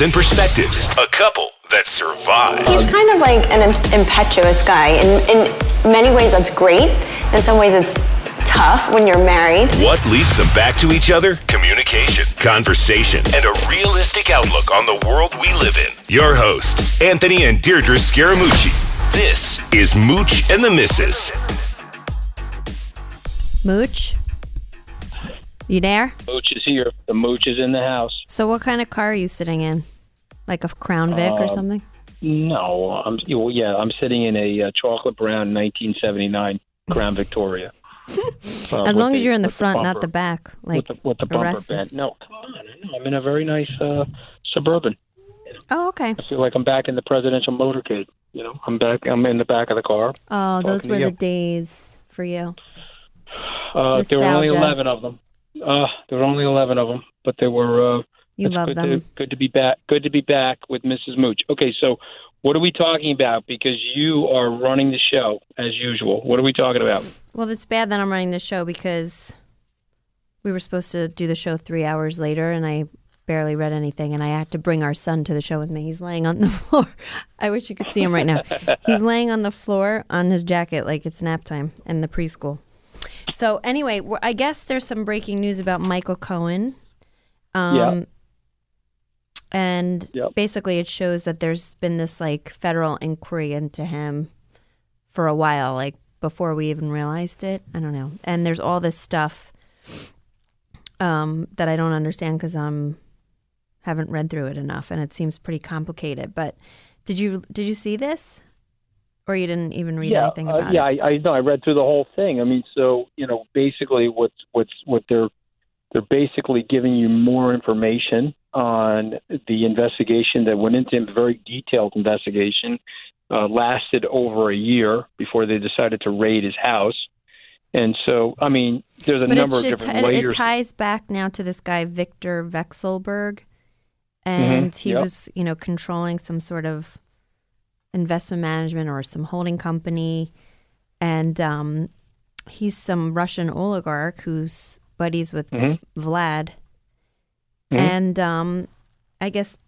and perspectives, a couple that survive. He's kind of like an impetuous guy. In, in many ways, that's great. In some ways, it's tough when you're married. What leads them back to each other? Communication, conversation, and a realistic outlook on the world we live in. Your hosts, Anthony and Deirdre Scaramucci. This is Mooch and the Missus. Mooch? You there? Mooch is here. The Mooch is in the house. So what kind of car are you sitting in? Like a Crown Vic or Um, something? No, I'm well, yeah. I'm sitting in a uh, chocolate brown 1979 Crown Victoria. Uh, As with long as you're in the with front, not bumper- the back. Like with the, with the bumper arrested. band. No, come on. I'm in a very nice uh, suburban. Oh, okay. I feel like I'm back in the presidential motorcade. You know, I'm back. I'm in the back of the car. Oh, those Talking to were the days for you. Uh, there were only Nostalgia. 11 of them. Uh, there were only 11 of them, but they were. Uh, You love good them. To, good to be back. Good to be back with Mrs. Mooch. Okay, so what are we talking about? Because you are running the show as usual. What are we talking about? Well, it's bad that I'm running the show because we were supposed to do the show three hours later, and I barely read anything, and I had to bring our son to the show with me. He's laying on the floor. I wish you could see him right now. He's laying on the floor on his jacket like it's nap time in the preschool. So anyway, I guess there's some breaking news about Michael Cohen. Um, Yeah. And Yep. basically, it shows that there's been this like federal inquiry into him for a while, like before we even realized it. I don't know. And there's all this stuff um, that I don't understand because I'm haven't read through it enough, and it seems pretty complicated. But did you did you see this, or you didn't even read yeah, anything uh, about yeah, it? I, I know. I read through the whole thing. I mean, so you know, basically, what's what's what they're they're basically giving you more information on the investigation that went into a very detailed investigation. Uh, lasted over a year before they decided to raid his house, and so I mean, there's a but number of different ti- it ties back now to this guy Victor Vekselberg, and he yep. was you know controlling some sort of investment management or some holding company, and um, he's some Russian oligarch who's buddies with Mhm. Vlad, Mhm. and um, I guess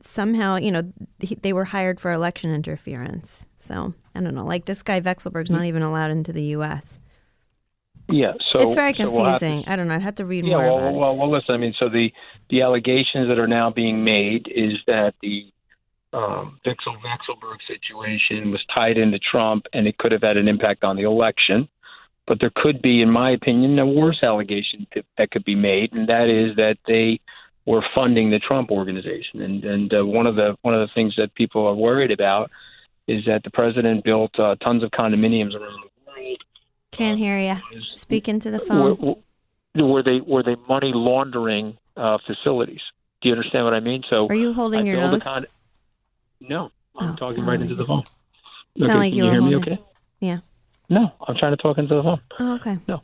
somehow you know he, they were hired for election interference. So I don't know, like this guy Vekselberg's not even allowed into the U.S. yeah, so it's very so we'll to confusing. I don't know. I'd have to read Yeah, more well, well, well, listen. I mean, so the the allegations that are now being made is that the um, Vixel Vekselberg situation was tied into Trump, and it could have had an impact on the election. But there could be, in my opinion, a worse allegation that, that could be made, and that is that they were funding the Trump organization. And and uh, one of the one of the things that people are worried about is that the president built uh, tons of condominiums around the world Can't hear you. Speak into the were, phone. were they were they money laundering uh, facilities? Do you understand what I mean? So Are you holding I your nose? con- no, I'm Oh, talking right like into the phone. Sound okay, like can you you hear me? Okay. Yeah. No, I'm trying to talk into the phone. Oh, okay. No.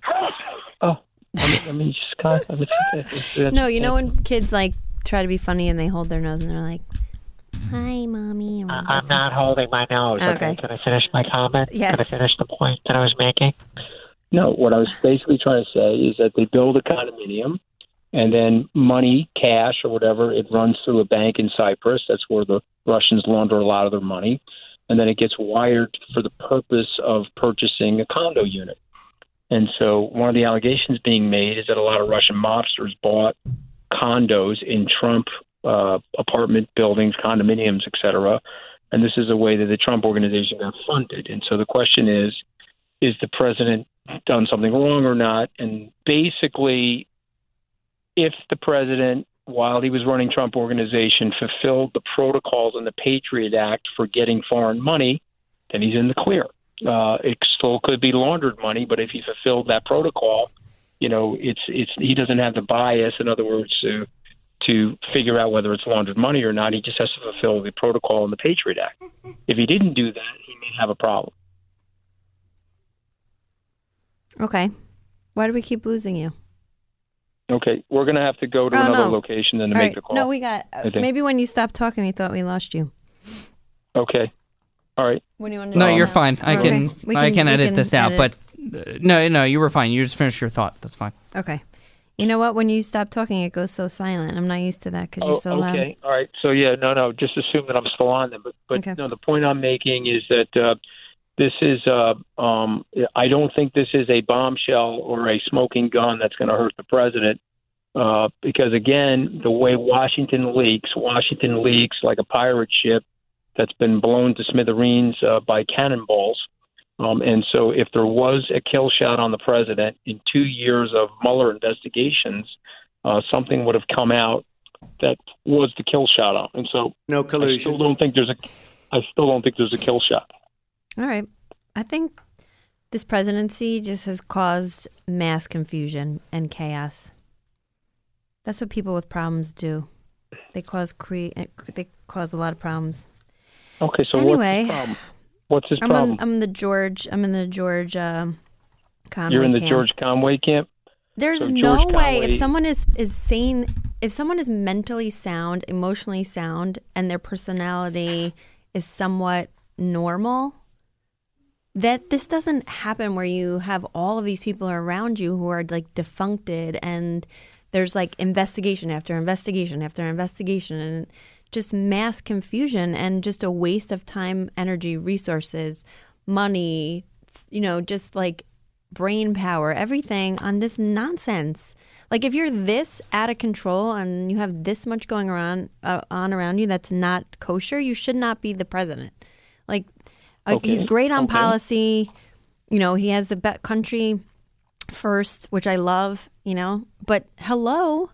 Oh, I mean, I mean just kind of. I mean, it's- it's- No, you know when kids like try to be funny and they hold their nose and they're like, "Hi, mommy." or I'm that's- not holding my nose. Okay. Okay. Can I finish my comment? Yes. Can I finish the point that I was making? No, what I was basically trying to say is that they build a condominium, and then money, cash or whatever, it runs through a bank in Cyprus. That's where the Russians launder a lot of their money, and then it gets wired for the purpose of purchasing a condo unit. And so, one of the allegations being made is that a lot of Russian mobsters bought condos in Trump uh, apartment buildings, condominiums, et cetera. And this is a way that the Trump organization got funded. And so the question is, is the president done something wrong or not? And basically, if the president, while he was running Trump organization, fulfilled the protocols in the Patriot Act for getting foreign money, then he's in the clear. Uh, it still could be laundered money, but if he fulfilled that protocol, you know, it's it's he doesn't have the bias. In other words, to to figure out whether it's laundered money or not. He just has to fulfill the protocol in the Patriot Act. If he didn't do that, he may have a problem. Okay. Why do we keep losing you? Okay, we're going to have to go to Oh, another no. location then to All make right. the call. No, we got. I. Maybe when you stopped talking, we thought we lost you. Okay. All right. When you want to No, do you're that? fine. I Okay. can, We I can we edit this out. But uh, no, no, you were fine. You just finished your thought. That's fine. okay. You know what? When you stop talking, it goes so silent. I'm not used to that because Oh, you're so loud. okay. All right. So yeah, no, no. Just assume that I'm still on them. But but Okay. no, the point I'm making is that uh, this is. Uh, um, I don't think this is a bombshell or a smoking gun that's going to hurt the president. Uh, because again, the way Washington leaks, Washington leaks like a pirate ship that's been blown to smithereens uh, by cannonballs. Um, and so, if there was a kill shot on the president in two years of Mueller investigations, uh, something would have come out that was the kill shot on. And so, No collusion. I still don't think there's a. I still don't think there's a kill shot. All right. I think this presidency just has caused mass confusion and chaos. That's what people with problems do. They cause cre- they cause a lot of problems. Okay, so Anyway, what's? What's his I'm problem? on, I'm the George. I'm in the George um, Conway You're in the camp. George Conway camp. There's So no George way if someone is is sane, if someone is mentally sound, emotionally sound, and their personality is somewhat normal, that this doesn't happen where you have all of these people around you who are like defuncted and there's like investigation after investigation after investigation and just mass confusion and just a waste of time, energy, resources, money, you know, just like brain power, everything on this nonsense. Like if you're this out of control and you have this much going around uh, on around you that's not kosher, you should not be the president. Like uh, Okay, he's great on okay. policy. You know, he has the be- country first, which I love, you know. But hello.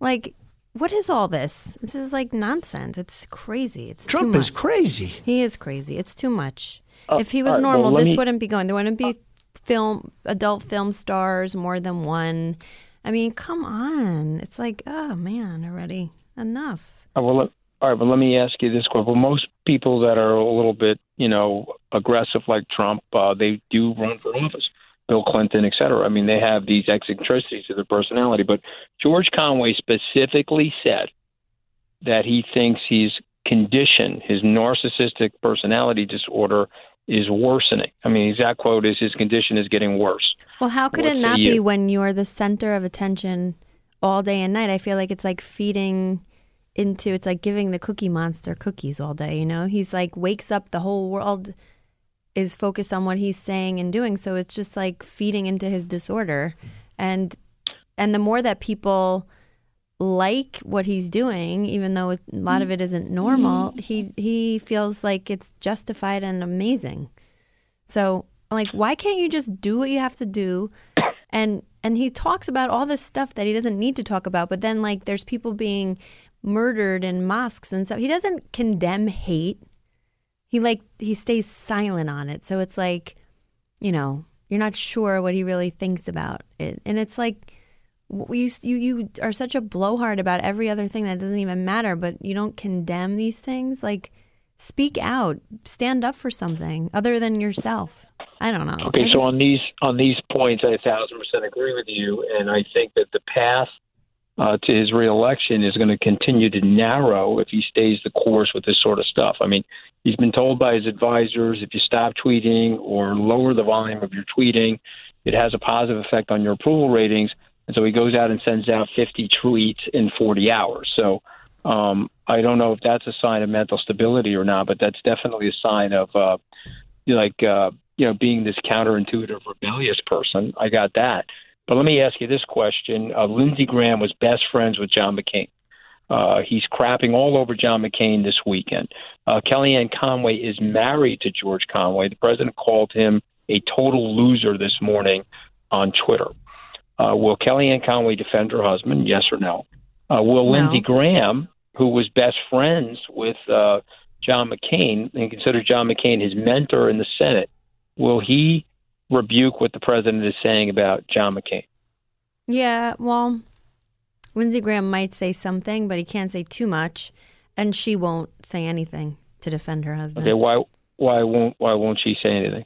Like what is all this? This is like nonsense. It's crazy. It's too Trump much. is crazy. He is crazy. It's too much. Uh, if he was all right, well, normal, let this me- wouldn't be going. There wouldn't be film adult film stars more than one. I mean, come on. It's like, oh man, already enough. Uh, well, let, all right, but let me ask you this question. Well, most people that are a little bit, you know, aggressive like Trump, uh, they do run for office. Bill Clinton, et cetera. I mean, they have these eccentricities to their personality. But George Conway specifically said that he thinks his condition, his narcissistic personality disorder, is worsening. I mean, his exact quote is his condition is getting worse. Well, how could What it not be when you're the center of attention all day and night? I feel like it's like feeding into it's like giving the cookie monster cookies all day, you know? He's like wakes up the whole world is focused on what he's saying and doing, so it's just like feeding into his disorder. And and the more that people like what he's doing, even though a lot of it isn't normal, mm-hmm. he he feels like it's justified and amazing. So, like, why can't you just do what you have to do? And and he talks about all this stuff that he doesn't need to talk about, but then like there's people being murdered in mosques and stuff. He doesn't condemn hate. He like he stays silent on it. So it's like, you know, you're not sure what he really thinks about it. And it's like you you you are such a blowhard about every other thing that doesn't even matter, but you don't condemn these things. Like speak out, stand up for something other than yourself. I don't know. Okay, I so just- on these on these points, I a thousand percent agree with you, and I think that the path uh, to his reelection is going to continue to narrow if he stays the course with this sort of stuff. I mean, he's been told by his advisors if you stop tweeting or lower the volume of your tweeting, it has a positive effect on your approval ratings. And so he goes out and sends out 50 tweets in 40 hours. So um, I don't know if that's a sign of mental stability or not, but that's definitely a sign of uh, like uh, you know being this counterintuitive, rebellious person. I got that. But let me ask you this question: uh, Lindsey Graham was best friends with John McCain. Uh, he's crapping all over John McCain this weekend. Uh, Kellyanne Conway is married to George Conway. The president called him a total loser this morning on Twitter. Uh, will Kellyanne Conway defend her husband? Yes or no? Uh, will No. Lindsey Graham, who was best friends with uh, John McCain and considered John McCain his mentor in the Senate, will he rebuke what the president is saying about John McCain? Yeah, well, Lindsey Graham might say something, but he can't say too much, and she won't say anything to defend her husband Okay, why why won't why won't she say anything?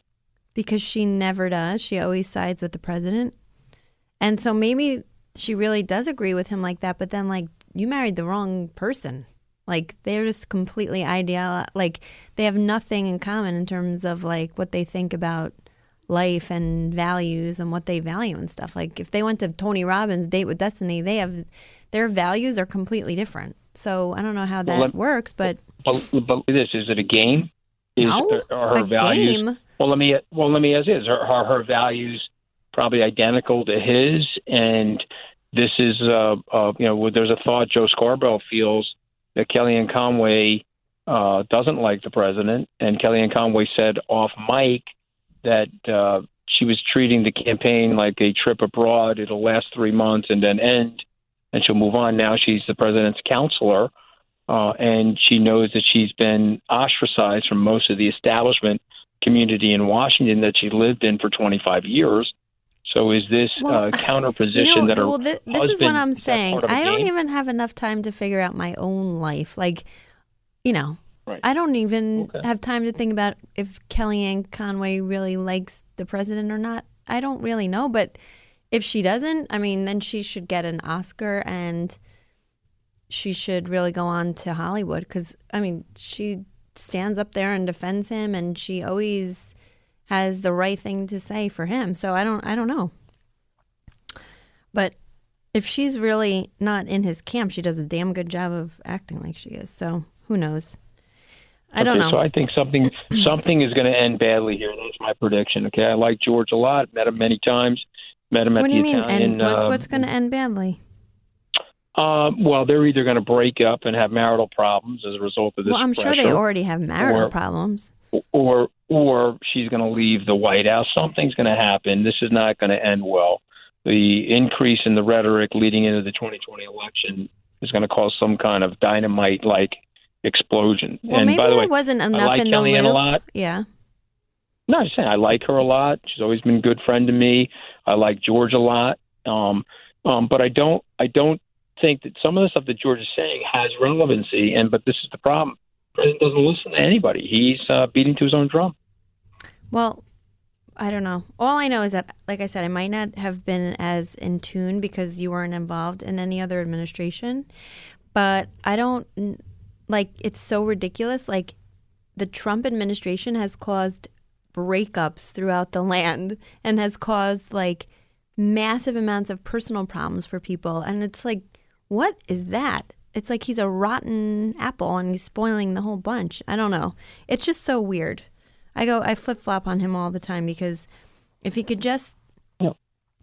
because she never does. She always sides with the president, and so maybe she really does agree with him like that. But then, like, you married the wrong person. Like they're just completely ideal. Like they have nothing in common in terms of like what they think about life and values and what they value and stuff. Like if they went to Tony Robbins' Date with Destiny, they have their values are completely different. So I don't know how that Well, works, but But, but this is it a game? Is No, are her a values? game. Well, let me well let me ask this: are, are her values probably identical to his? And this is uh, uh you know there's a thought Joe Scarborough feels that Kellyanne Conway uh, doesn't like the president, and Kellyanne Conway said off mic that uh, she was treating the campaign like a trip abroad. It'll last three months and then end, and she'll move on. Now she's the president's counselor, uh, and she knows that she's been ostracized from most of the establishment community in Washington that she lived in for 25 years. So is this Well, uh, counter you position know, that her well, thi- this is what I'm saying. part of a I don't game? even have enough time to figure out my own life. Like, you know, Right. I don't even Okay. have time to think about if Kellyanne Conway really likes the president or not. I don't really know, but if she doesn't, I mean, then she should get an Oscar and she should really go on to Hollywood because, I mean, she stands up there and defends him and she always has the right thing to say for him. So I don't I don't know. But if she's really not in his camp, she does a damn good job of acting like she is. So who knows? I don't Okay, know. So I think something something is going to end badly here. That's my prediction. Okay, I like George a lot. Met him many times. Met him at what do the you mean? Italian. And what, uh, what's going to end badly? Uh, well, they're either going to break up and have marital problems as a result of this. Well, I'm sure they already have marital or- problems. or or she's going to leave the White House. Something's going to happen. This is not going to end well. The increase in the rhetoric leading into the 2020 election is going to cause some kind of dynamite-like explosion. Well, and maybe by the way, wasn't I enough like in the Kellyanne loop. a lot. Yeah. No, I'm saying I like her a lot. She's always been a good friend to me. I like George a lot. Um, um, but I don't I don't think that some of the stuff that George is saying has relevancy. And but this is the problem. The president doesn't listen to anybody. He's uh, beating to his own drum. Well, I don't know. All I know is that, like I said, I might not have been as in tune because you weren't involved in any other administration. But I don't like it's so ridiculous. Like the Trump administration has caused breakups throughout the land and has caused like massive amounts of personal problems for people. And it's like, what is that? It's like he's a rotten apple and he's spoiling the whole bunch. I don't know. It's just so weird. I go, I flip flop on him all the time because if he could just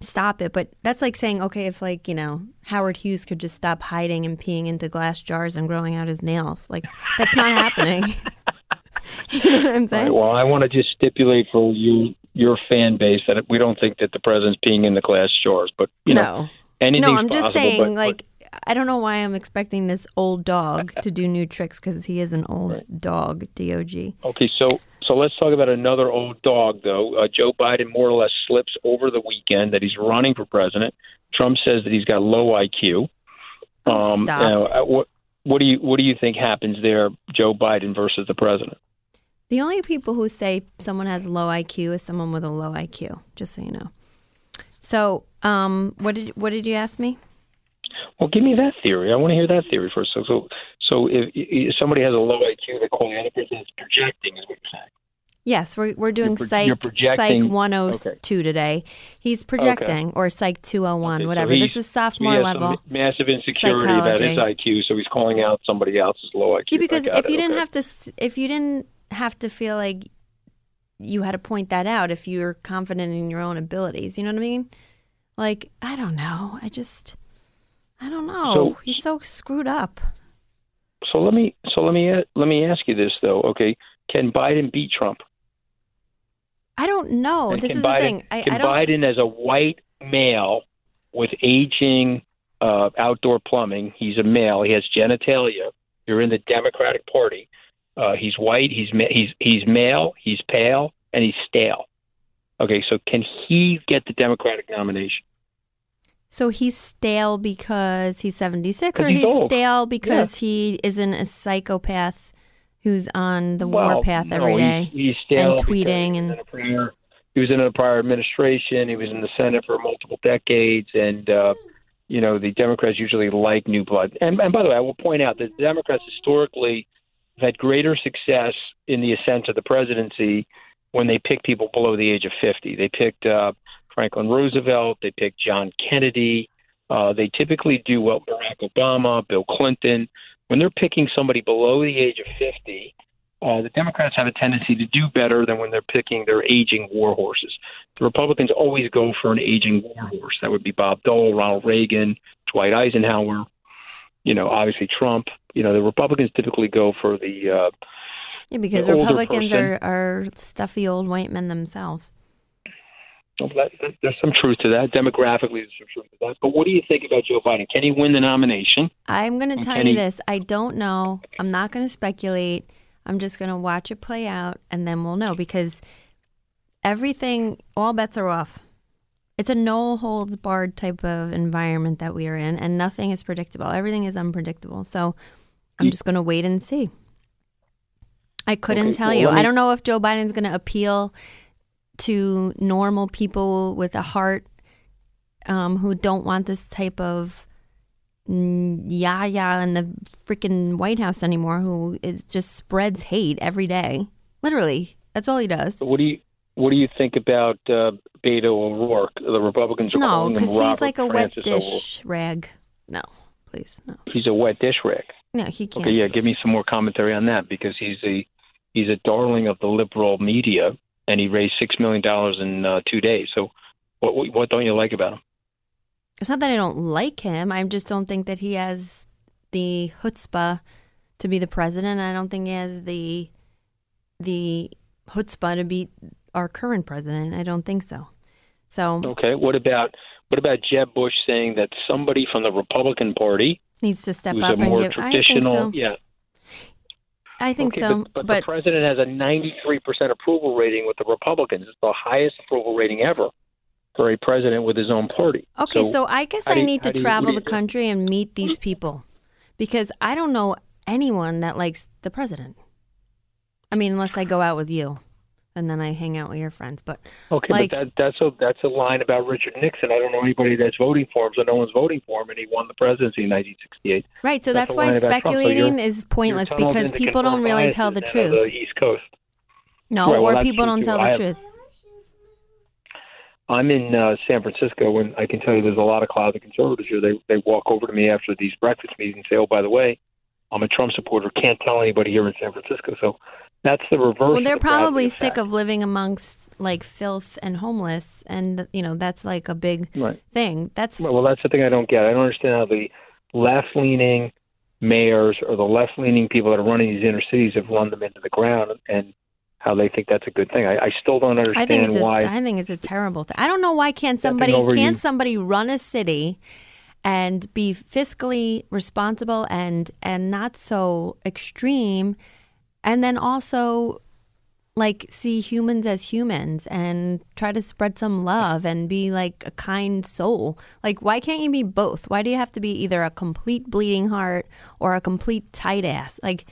stop it, but that's like saying, okay, if like, you know, Howard Hughes could just stop hiding and peeing into glass jars and growing out his nails. Like, that's not happening. you know what I'm saying? right, well, I want to just stipulate for you your fan base that we don't think that the president's peeing in the glass jars, but you know no. anything's No, I'm just saying, but- but- like, I don't know why I'm expecting this old dog to do new tricks because he is an old dog, D O G. Okay, so so let's talk about another old dog, though. Uh, Joe Biden more or less slips over the weekend that he's running for president. Trump says that he's got low IQ. Oh, Um, stop. you know, uh, what what do you what do you think happens there, Joe Biden versus the president? The only people who say someone has low IQ is someone with a low IQ, just so you know. So, um, what did what did you ask me? Well, give me that theory. I want to hear that theory first. So so so if, if somebody has a low IQ, the other is projecting, is what you're saying. Yes, we're we're doing pro- psych psych 102 today. He's projecting or psych 201, Okay, whatever. he's- this is sophomore level. massive insecurity about his. IQ, so he's calling out somebody else's low IQ. Yeah, because if it, you didn't okay. have to, if you didn't have to feel like you had to point that out, if you're confident in your own abilities, you know what I mean? Like, I don't know. I just, I don't know. So- He's so screwed up. So let me so let me let me ask you this though. Okay, can Biden beat Trump? I don't know. And this is Biden, the thing. I, can I. Biden, as a white male with aging uh, outdoor plumbing, he's a male. He has genitalia. You're in the Democratic Party. Uh, he's white. He's he's he's male. He's pale, and he's stale. Okay, so can he get the Democratic nomination? So he's stale because he's 76 or he's he's stale because he isn't a psychopath who's on the Well, warpath no, every day He's, he's stale and tweeting he was and prior- he was in a prior administration. He was in the Senate for multiple decades, and uh, you know the Democrats usually like new blood. And, and by the way, I will point out that the Democrats historically have had greater success in the ascent of the presidency when they pick people below the age of 50. They picked uh, Franklin Roosevelt. They picked John Kennedy. Uh, they typically do well. Barack Obama, Bill Clinton. When they're picking somebody below the age of 50, uh, the Democrats have a tendency to do better than when they're picking their aging war horses. The Republicans always go for an aging war horse. That would be Bob Dole, Ronald Reagan, Dwight Eisenhower. You know, obviously Trump. You know, the Republicans typically go for the uh, yeah, because the Republicans are, are stuffy old white men themselves. Well, that, that, there's some truth to that. Demographically, there's some truth to that. But what do you think about Joe Biden? Can he win the nomination? I'm going to tell you this. I don't know. I'm not going to speculate. I'm just going to watch it play out and then we'll know because everything, all bets are off. It's a no holds barred type of environment that we are in and nothing is predictable. Everything is unpredictable. So I'm just going to wait and see. I couldn't Okay, tell well, you. me- I don't know if Joe Biden's going to appeal to normal people with a heart um, who don't want this type of mm, yeah yeah in the freaking White House anymore who is just spreads hate every day. Literally, that's all he does. What do you What do you think about uh, Beto O'Rourke? The Republicans are No, calling him because he's like a wet Francis O'Rourke. dish rag. No, please, no, He's a wet dish rag. no, he can't. Okay, yeah, give me some more commentary on that because he's a he's a darling of the liberal media, and he raised six million dollars in uh, two days. So, what what don't you like about him? It's not that I don't like him. I just don't think that he has the chutzpah to be the president. I don't think he has the the chutzpah to be our current president. I don't think so. So Okay, what about what about Jeb Bush saying that somebody from the Republican Party needs to step up and give. I think traditional, so. yeah, I think okay, so. But, but, the president has a 93% approval rating with the Republicans. It's the highest approval rating ever for a president with his own party. Okay, so, I guess I do you- need to do you- travel the country and meet these people because I don't know anyone that likes the president. I mean, unless I go out with you and then I hang out with your friends. But Okay, like, but that, that's a that's a line about Richard Nixon. I don't know anybody that's voting for him, so no one's voting for him, and he won the presidency in 1968. right, so that's that's, why Trump, so speculating is pointless because people don't really tell the truth. The East Coast. no, Right, or that's people don't too. tell I the have- truth. I'm in uh, San Francisco, and I can tell you there's a lot of closet conservatives here. They they walk over to me after these breakfast meetings and say, "Oh, by the way, I'm a Trump supporter. Can't tell anybody here in San Francisco." So that's the reverse. Well, they're the probably sick of living amongst like filth and homeless, and you know that's like a big Right. thing. That's Well, that's the thing I don't get. I don't understand how the left-leaning mayors or the left-leaning people that are running these inner cities have run them into the ground, and how they think that's a good thing. I, I still don't I understand think it's why. I think it's a terrible thing. I don't know why can't somebody can't you. somebody run a city and be fiscally responsible and and not so extreme, and then also like see humans as humans and try to spread some love and be like a kind soul. Like why can't you be both? Why do you have to be either a complete bleeding heart or a complete tight ass? Like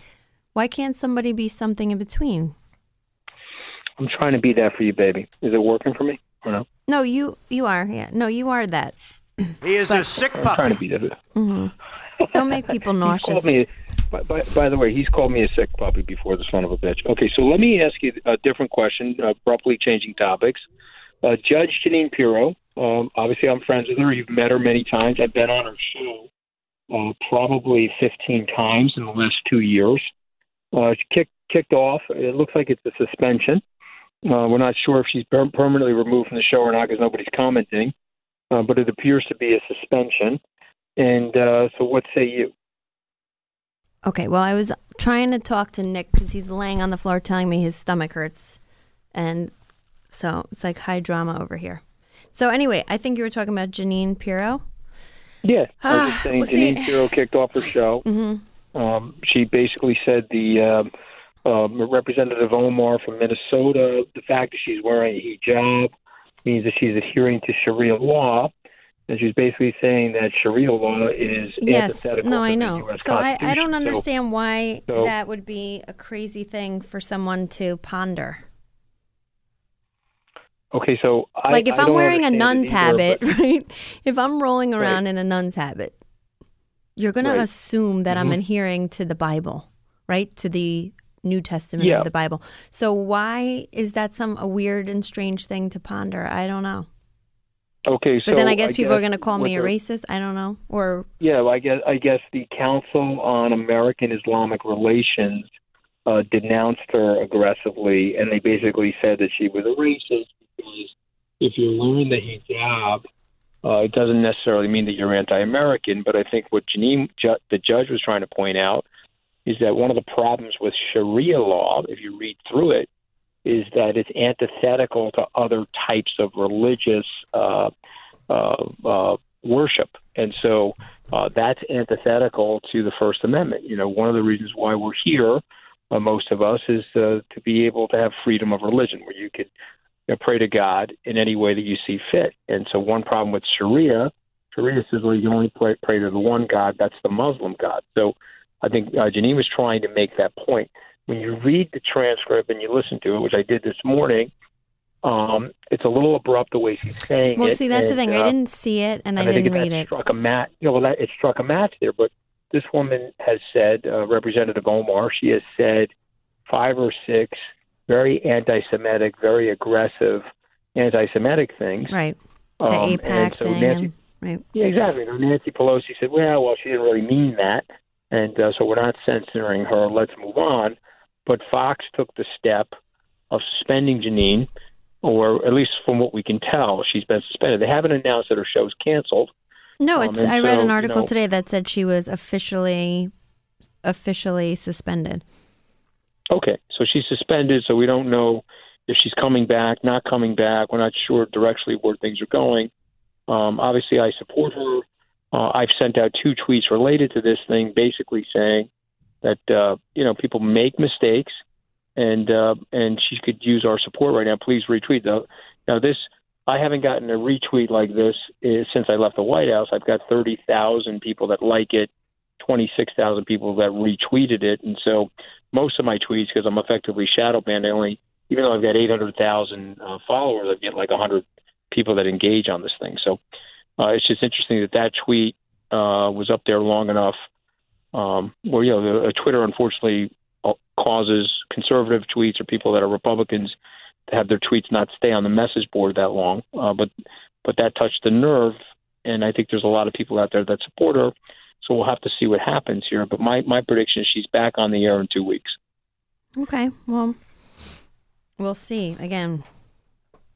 why can't somebody be something in between? I'm trying to be that for you, baby. Is it working for me or no? No, you you are. Yeah. No, you are that. He is a sick I'm puppy. trying to be that. hmm Don't make people nauseous. me. By, by, by the way, he's called me a sick puppy before, the son of a bitch. Okay, so let me ask you a different question, uh, abruptly changing topics. Uh, Judge Jeanine Pirro, um, obviously I'm friends with her. You've met her many times. I've been on her show uh, probably 15 times in the last two years. Uh, she kicked, kicked off. It looks like it's a suspension. Uh, we're not sure if she's per- permanently removed from the show or not because nobody's commenting. Uh, but it appears to be a suspension. And uh, so, what say you? Okay, well, I was trying to talk to Nick because he's laying on the floor telling me his stomach hurts. And so it's like high drama over here. So, anyway, I think you were talking about Jeanine Pirro. Yeah, I was just Ah, saying, well, see- Jeanine Pirro kicked off her show. Mm-hmm. Um, she basically said the um, um, Representative Omar from Minnesota, the fact that she's wearing a hijab means that she's adhering to Sharia law. And she's basically saying that Sharia law is Yes, antithetical no, I the know. So I, I don't So- understand why so- that would be a crazy thing for someone to ponder. okay, so I, like if I I'm wearing a nun's either, habit, but- right? If I'm rolling Right. around in a nun's habit, you're going Right. to assume that I'm Mhm. adhering to the Bible, right? To the New Testament Yeah. of the Bible. So why is that some a weird and strange thing to ponder? I don't know. Okay, so But then I guess people are going to call me a racist. I don't know. Or Yeah, I guess I guess the Council on American Islamic Relations uh, denounced her aggressively, and they basically said that she was a racist because if you're wearing the hijab, uh, it doesn't necessarily mean that you're anti-American. But I think what Jeanine, ju- the judge, was trying to point out is that one of the problems with Sharia law, if you read through it, is that it's antithetical to other types of religious uh, uh, uh, worship, and so uh, that's antithetical to the First Amendment. You know, one of the reasons why we're here, uh, most of us, is uh, to be able to have freedom of religion, where you could you know, pray to God in any way that you see fit. And so, one problem with Sharia, Sharia says, well, you only pray, pray to the one God, that's the Muslim God. So, I think uh, Jeanine was trying to make that point. When you read the transcript and you listen to it, which I did this morning, um, it's a little abrupt the way she's saying well, it. Well, see, that's the thing. uh, I didn't see it and I and didn't think read it. Struck a match. You know, well, that, it struck a match there. But this woman has said, uh, Representative Omar, she has said five or six very anti-Semitic, very aggressive anti-Semitic things. Right. The Um, AIPAC so thing. Nancy- and, right. Yeah, exactly. Know, Nancy Pelosi said, "Well, well, she didn't really mean that," and uh, so we're not censoring her. Let's move on. But Fox took the step of suspending Jeanine, or at least from what we can tell, she's been suspended. They haven't announced that her show's canceled. No, Um, it's. and I read so, an you article know- today that said she was officially, officially suspended. Okay, so she's suspended, so we don't know if she's coming back, not coming back. We're not sure directly where things are going. Um, obviously, I support her. Uh, I've sent out two tweets related to this thing, basically saying that uh, you know people make mistakes, and uh, and she could use our support right now. Please retweet though. Now this, I haven't gotten a retweet like this uh, since I left the White House. I've got thirty thousand people that like it, twenty six thousand people that retweeted it, and so most of my tweets, because I'm effectively shadow banned, I only even though I've got eight hundred thousand uh, followers, I get like hundred people that engage on this thing. So uh, it's just interesting that that tweet uh, was up there long enough. Um, where you know, the, uh, Twitter unfortunately uh, causes conservative tweets or people that are Republicans to have their tweets not stay on the message board that long. Uh, but but that touched the nerve, and I think there's a lot of people out there that support her. So we'll have to see what happens here. But my my prediction is she's back on the air in two weeks. Okay, well, we'll see. Again,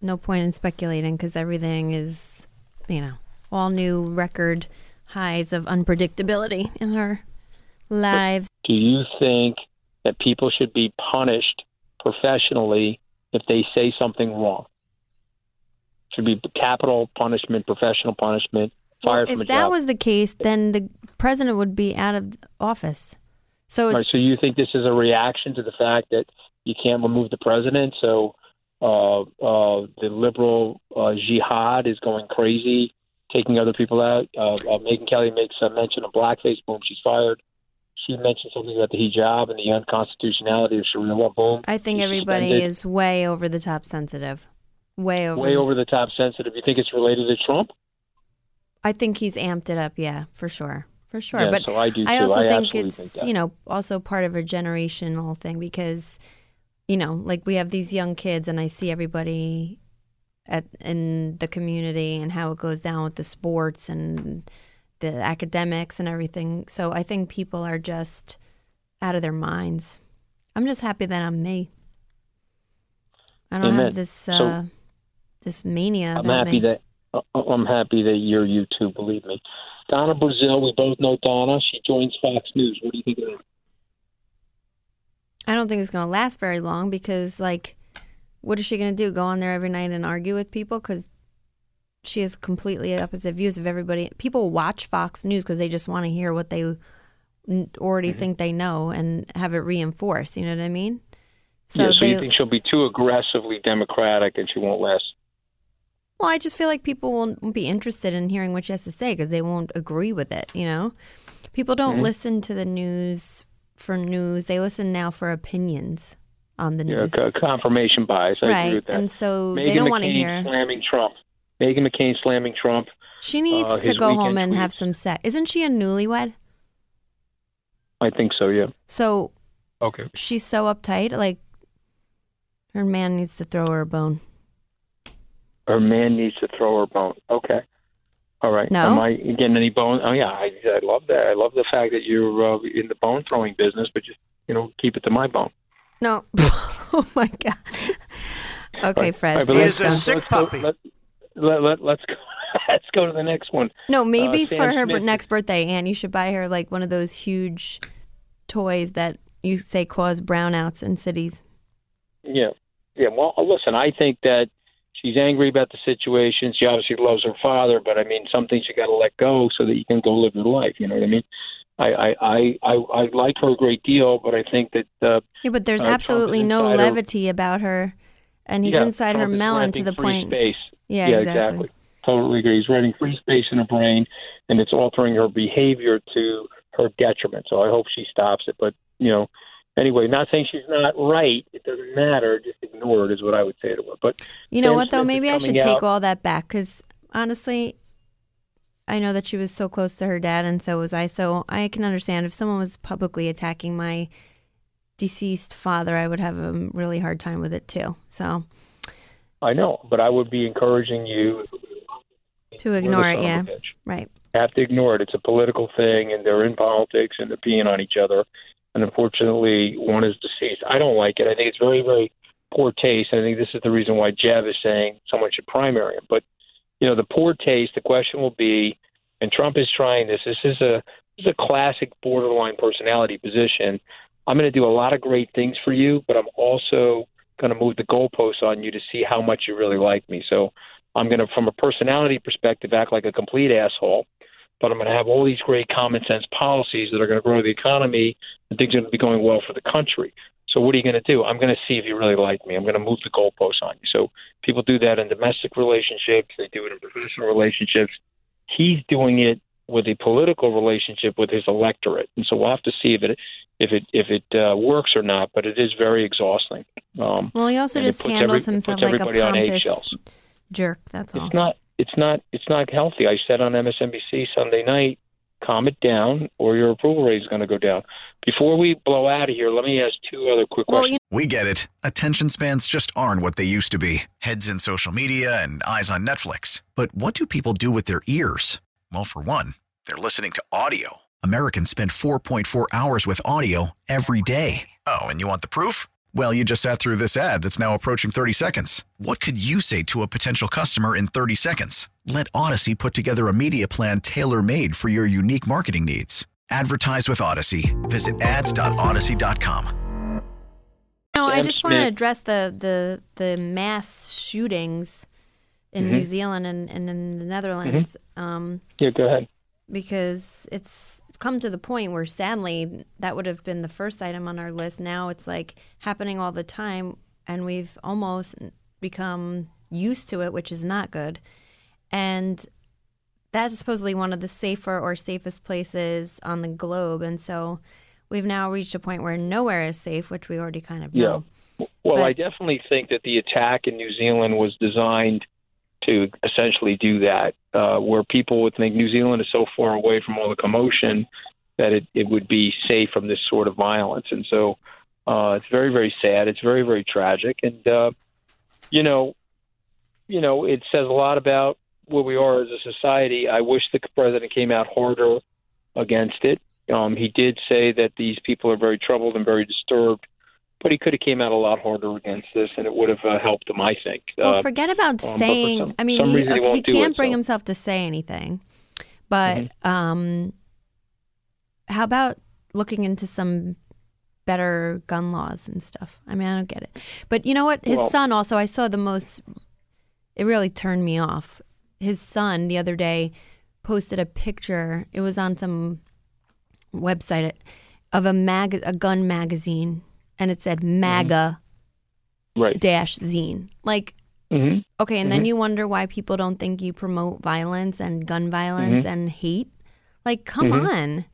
no point in speculating because everything is, you know, all new record highs of unpredictability in our lives. Do you think that people should be punished professionally if they say something wrong? Should be capital punishment, professional punishment, fired from a if that job. was the case, then the president would be out of office. So Right, so you think this is a reaction to the fact that you can't remove the president? So uh, uh, the liberal uh, jihad is going crazy, taking other people out. Uh, uh, Megyn Kelly makes a mention of blackface. Boom, she's fired. She mentioned something about the hijab and the unconstitutionality of Sharia law. Boom, I think everybody suspended. is way over the top sensitive. Way over. way the- over the top sensitive. You think it's related to Trump? I think he's amped it up. Yeah, for sure, for sure. Yeah, but so I do, I also I think it's think you know also part of a generational thing because you know like we have these young kids and I see everybody at in the community and how it goes down with the sports and the academics and everything. So I think people are just out of their minds. I'm just happy that I'm me. I don't Amen. have this So- uh, this mania. I'm happy me. that I- I'm happy that you're you too. Believe me. Donna Brazile, we both know Donna. She joins Fox News. What do you think of that? I don't think it's going to last very long because, like, what is she going to do? Go on there every night and argue with people? Because she has completely opposite views of everybody. People watch Fox News because they just want to hear what they already Mm-hmm. think they know and have it reinforced. You know what I mean? yeah, so they, you think she'll be too aggressively Democratic and she won't last? well, I just feel like people won't be interested in hearing what she has to say because they won't agree with it. You know, people don't Mhm. listen to the news for news; they listen now for opinions on the Yeah, news. co- confirmation bias. I right, agree with that. and so Meghan they don't want to McCain hear. slamming Trump. Meghan McCain slamming Trump. She needs uh, to go home and have some sex. Isn't she a newlywed? I think so. Yeah. So Okay. she's so uptight. Like her man needs to throw her a bone. Her man needs to throw her a bone. Okay. All right. No? Am I getting any bone? Oh yeah, I, I love that. I love the fact that you're uh, in the bone throwing business, but just you know keep it to my bone. No. oh my god. Okay, Fred. All right, but let's let's- go. let's go- Let, let, let, let's go. Let's go to the next one. No, maybe Uh, for her Smith- next birthday, Anne, you should buy her like one of those huge toys that you say cause brownouts in cities. Yeah. Yeah. Well, listen, I think that she's angry about the situation. She obviously loves her father, but I mean, some things you got to let go so that you can go live your life. You know what I mean? I I I I, I like her a great deal, but I think that uh, Yeah, but there's uh, absolutely no her- levity about her, and he's yeah, inside her Trump is melon to the free point. Space. Yeah, yeah, exactly. Totally agree. He's writing free space in her brain, and it's altering her behavior to her detriment. So I hope she stops it. But you know, anyway, not saying she's not right. It doesn't matter. Just ignore it is what I would say to her. But You know what though? Maybe I should take out- all that back because honestly, I know that she was so close to her dad, and so was I. So I can understand if someone was publicly attacking my deceased father, I would have a really hard time with it too. So I know, but I would be encouraging you to ignore it, yeah, right. have to ignore it. It's a political thing, and they're in politics, and they're peeing on each other. And unfortunately, one is deceased. I don't like it. I think it's very, very poor taste. And I think this is the reason why Jeff is saying someone should primary him. But you know, the poor taste. The question will be, and Trump is trying this. This is a this is a classic borderline personality position. I'm going to do a lot of great things for you, but I'm also going to move the goalposts on you to see how much you really like me. So I'm going to, from a personality perspective, act like a complete asshole but I'm going to have all these great common sense policies that are going to grow the economy and things are going to be going well for the country. So what are you going to do? I'm going to see if you really like me. I'm going to move the goalposts on you. So people do that in domestic relationships. They do it in professional relationships. He's doing it with a political relationship with his electorate, and so we'll have to see if it if it if it uh, works or not. But it is very exhausting. Um, Well, he also just handles every- himself like a pompous jerk. That's all. It's not. It's not. It's not healthy. I said on MSNBC Sunday night, calm it down, or your approval rate is going to go down. Before we blow out of here, let me ask two other quick questions. We get it. Attention spans just aren't what they used to be heads in social media and eyes on Netflix. But what do people do with their ears? Well, for one, they're listening to audio. Americans spend 4.4 hours with audio every day. Oh, and you want the proof? Well, you just sat through this ad that's now approaching 30 seconds. What could you say to a potential customer in 30 seconds? Let Odyssey put together a media plan tailor made for your unique marketing needs. Advertise with Odyssey. Visit ads.odyssey.com. No, I just want to address the the the mass shootings in Mhm. New Zealand and, and in the Netherlands. Um, Yeah, go ahead. because it's come to the point where sadly that would have been the first item on our list. Now it's like happening all the time, and we've almost become used to it, which is not good. And that's supposedly one of the safer or safest places on the globe, and so we've now reached a point where nowhere is safe, which we already kind of know. Well, But- I definitely think that the attack in New Zealand was designed to essentially do that, uh, where people would think New Zealand is so far away from all the commotion that it, it would be safe from this sort of violence. And so uh, it's very, very sad. It's very, very tragic. And, uh, you know, you know, it says a lot about where we are as a society. I wish the president came out harder against it. Um, he did say that these people are very troubled and very disturbed but he could have came out a lot harder against this, and it would have uh, helped him. I think. Well, Uh, forget about um, saying. some- I mean, he, okay, he can't it, bring so. himself to say anything. But Mm-hmm. um, how about looking into some better gun laws and stuff? I mean, I don't get it. But you know what? His Well- son also. I saw the most. It really turned me off. His son the other day posted a picture. It was on some website of a mag a gun magazine, and it said mm-hmm. MAGA right. dash zine. Like hmm Okay, and then mm-hmm. you wonder why people don't think you promote violence and gun violence mm-hmm. and hate. Like, come on,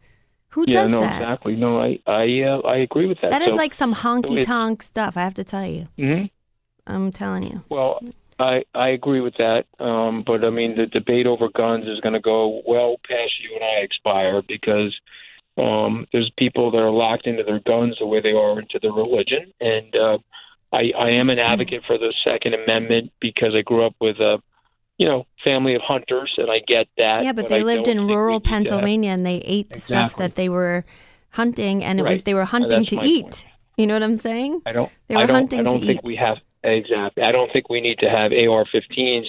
who Yeah, does no, that? exactly. No, I I uh, I agree with that. That is So- like some honky tonk stuff. I have to tell you. I'm telling you. Well, I I agree with that. Um, but I mean, the debate over guns is going to go well past you and I expire because um, there's people that are locked into their guns the way they are into their religion, and uh, I I am an advocate for the Second Amendment because I grew up with a you know family of hunters, and I get that. yeah, but, they I lived in rural need to have- Pennsylvania and they ate the stuff that they were hunting, and it was they were hunting that's to eat. point. You know what I'm saying? I don't. They were I don't. hunting I don't to think eat. we have exactly. I don't think we need to have AR-15s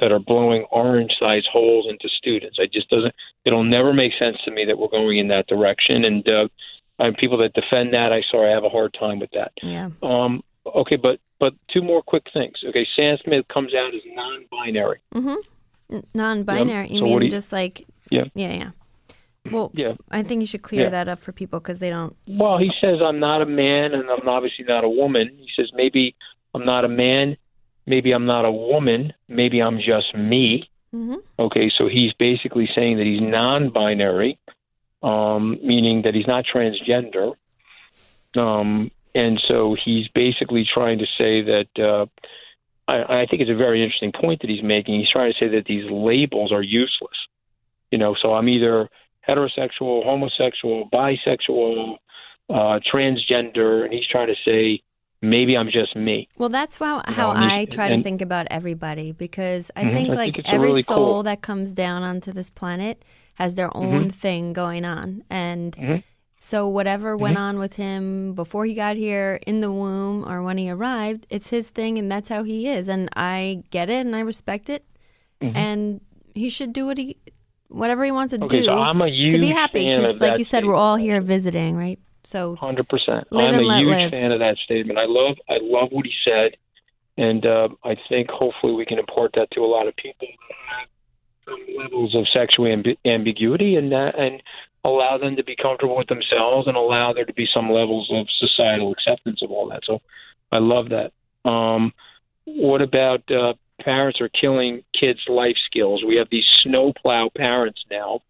that are blowing orange-sized holes into students. I just doesn't. It'll never make sense to me that we're going in that direction. And uh, uh, people that defend that, I sorry, I have a hard time with that. Yeah. Um, okay, but but two more quick things. Okay, Sam Smith comes out as non-binary. Mm-hmm. Non-binary. You So mean you- just like? Yeah. Yeah, yeah. Well, Yeah. I think you should clear Yeah. that up for people because they don't. Well, he says I'm not a man and I'm obviously not a woman. He says maybe I'm not a man, maybe I'm not a woman, maybe I'm just me. hmm Okay, so he's basically saying that he's non-binary, um, meaning that he's not transgender, um, and so he's basically trying to say that. Uh, I, I think it's a very interesting point that he's making. He's trying to say that these labels are useless. You know, so I'm either heterosexual, homosexual, bisexual, uh, transgender, and he's trying to say maybe I'm just me. Well, that's how, how and he's- I try to think about everybody because I Mhm, think I like think every really soul cool- that comes down onto this planet has their Mm-hmm. own thing going on. And so whatever went Mm-hmm. on with him before he got here in the womb or when he arrived, it's his thing and that's how he is. And I get it and I respect it. Mm-hmm. And he should do what he whatever he wants to Okay, do so I'm a to be happy because like you said we're all here visiting, right? So Hundred percent. I'm a huge live. fan of that statement. I love, I love what he said, and uh, I think hopefully we can impart that to a lot of people that have some levels of sexual ambi- ambiguity, and uh, and allow them to be comfortable with themselves, and allow there to be some levels of societal acceptance of all that. So, I love that. Um, what about uh, parents are killing kids' life skills? We have these snowplow parents now.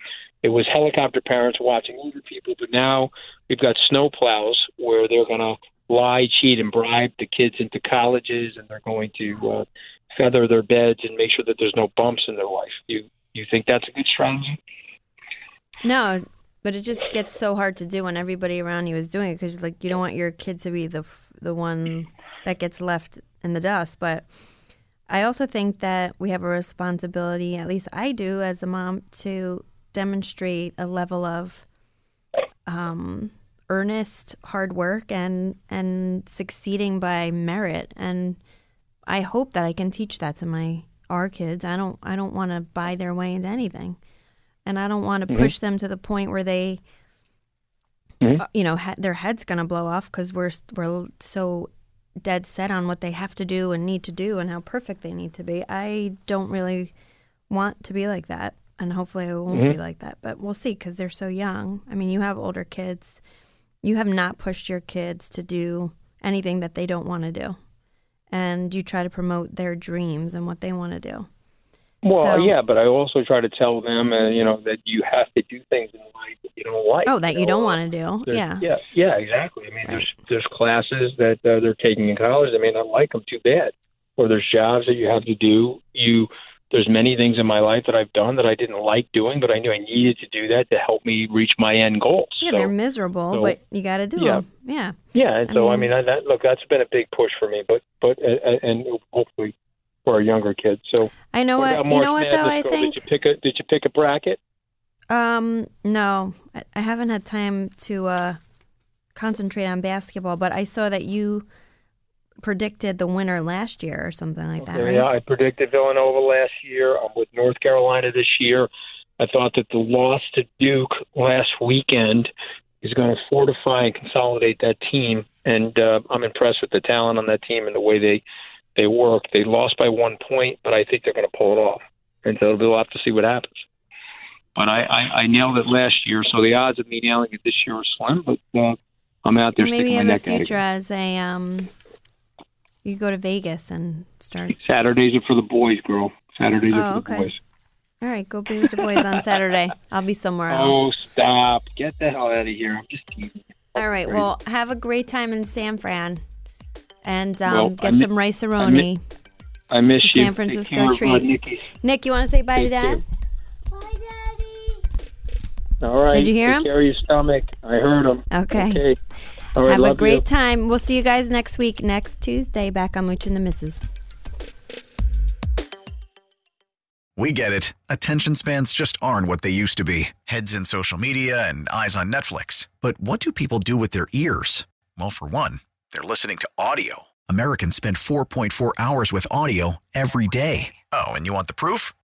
It was helicopter parents watching older people, but now we've got snowplows where they're going to lie, cheat, and bribe the kids into colleges, and they're going to uh, feather their beds and make sure that there's no bumps in their life. You you think that's a good strategy? No, but it just gets so hard to do when everybody around you is doing it because like you don't want your kid to be the the one that gets left in the dust. But I also think that we have a responsibility, at least I do as a mom, to demonstrate a level of um, earnest hard work and and succeeding by merit. And I hope that I can teach that to my our kids. I don't I don't want to buy their way into anything and I don't want to push them to the point where they, uh, you know, ha- their head's gonna blow off because we're we're so dead set on what they have to do and need to do and how perfect they need to be. I don't really want to be like that, and hopefully it won't be like that. But we'll see because they're so young. I mean, you have older kids. You have not pushed your kids to do anything that they don't want to do, and you try to promote their dreams and what they want to do. Well, So- yeah, but I also try to tell them, uh, you know, that you have to do things in life that you don't like. Oh, that you know, don't want to do. There's- Yeah. yeah, yeah, exactly. I mean, there's there's classes that uh, they're taking in college. They may not like them too bad, or there's jobs that you have to do. You there's many things in my life that I've done that I didn't like doing, but I knew I needed to do that to help me reach my end goals. Yeah, so, they're miserable, so- but you got to do Yeah. them. Yeah. yeah, and I so I mean- mean, I, that, look, that's been a big push for me, but but and hopefully for our younger kids. So I know what, you know what though. I think. Did you pick a Did you pick a bracket? Um, no, I, I haven't had time to uh, concentrate on basketball, but I saw that you predicted the winner last year or something like that, right? Yeah, I predicted Villanova last year. I'm with North Carolina this year. I thought that the loss to Duke last weekend is going to fortify and consolidate that team, and uh, I'm impressed with the talent on that team and the way they they work. They lost by one point, but I think they're going to pull it off, and so we'll have to see what happens. But I, I, I nailed it last year, so the odds of me nailing it this year are slim. But uh, I'm out there Maybe sticking you my have a neck out. future as a um. You go to Vegas and start. Saturdays are for the boys, girl. Saturdays Oh, are for okay. the boys. All right, go be with your boys on Saturday. I'll be somewhere else. Oh, stop! Get the hell out of here! I'm just teasing. All right. Well, have a great time in San Fran, and um, Well, get mi- some Rice-A-Roni. I miss The you. San Francisco Take treat. Nick, you want to say bye to Take Dad? All right. Did you hear Take him? care of your stomach. I heard him. Okay. Okay. All right. Have a great you. time. We'll see you guys next week, next Tuesday, back on Mooch and the Misses. We get it. Attention spans just aren't what they used to be heads in social media and eyes on Netflix. But what do people do with their ears? Well, for one, they're listening to audio. Americans spend 4.4 hours with audio every day. Oh, and you want the proof?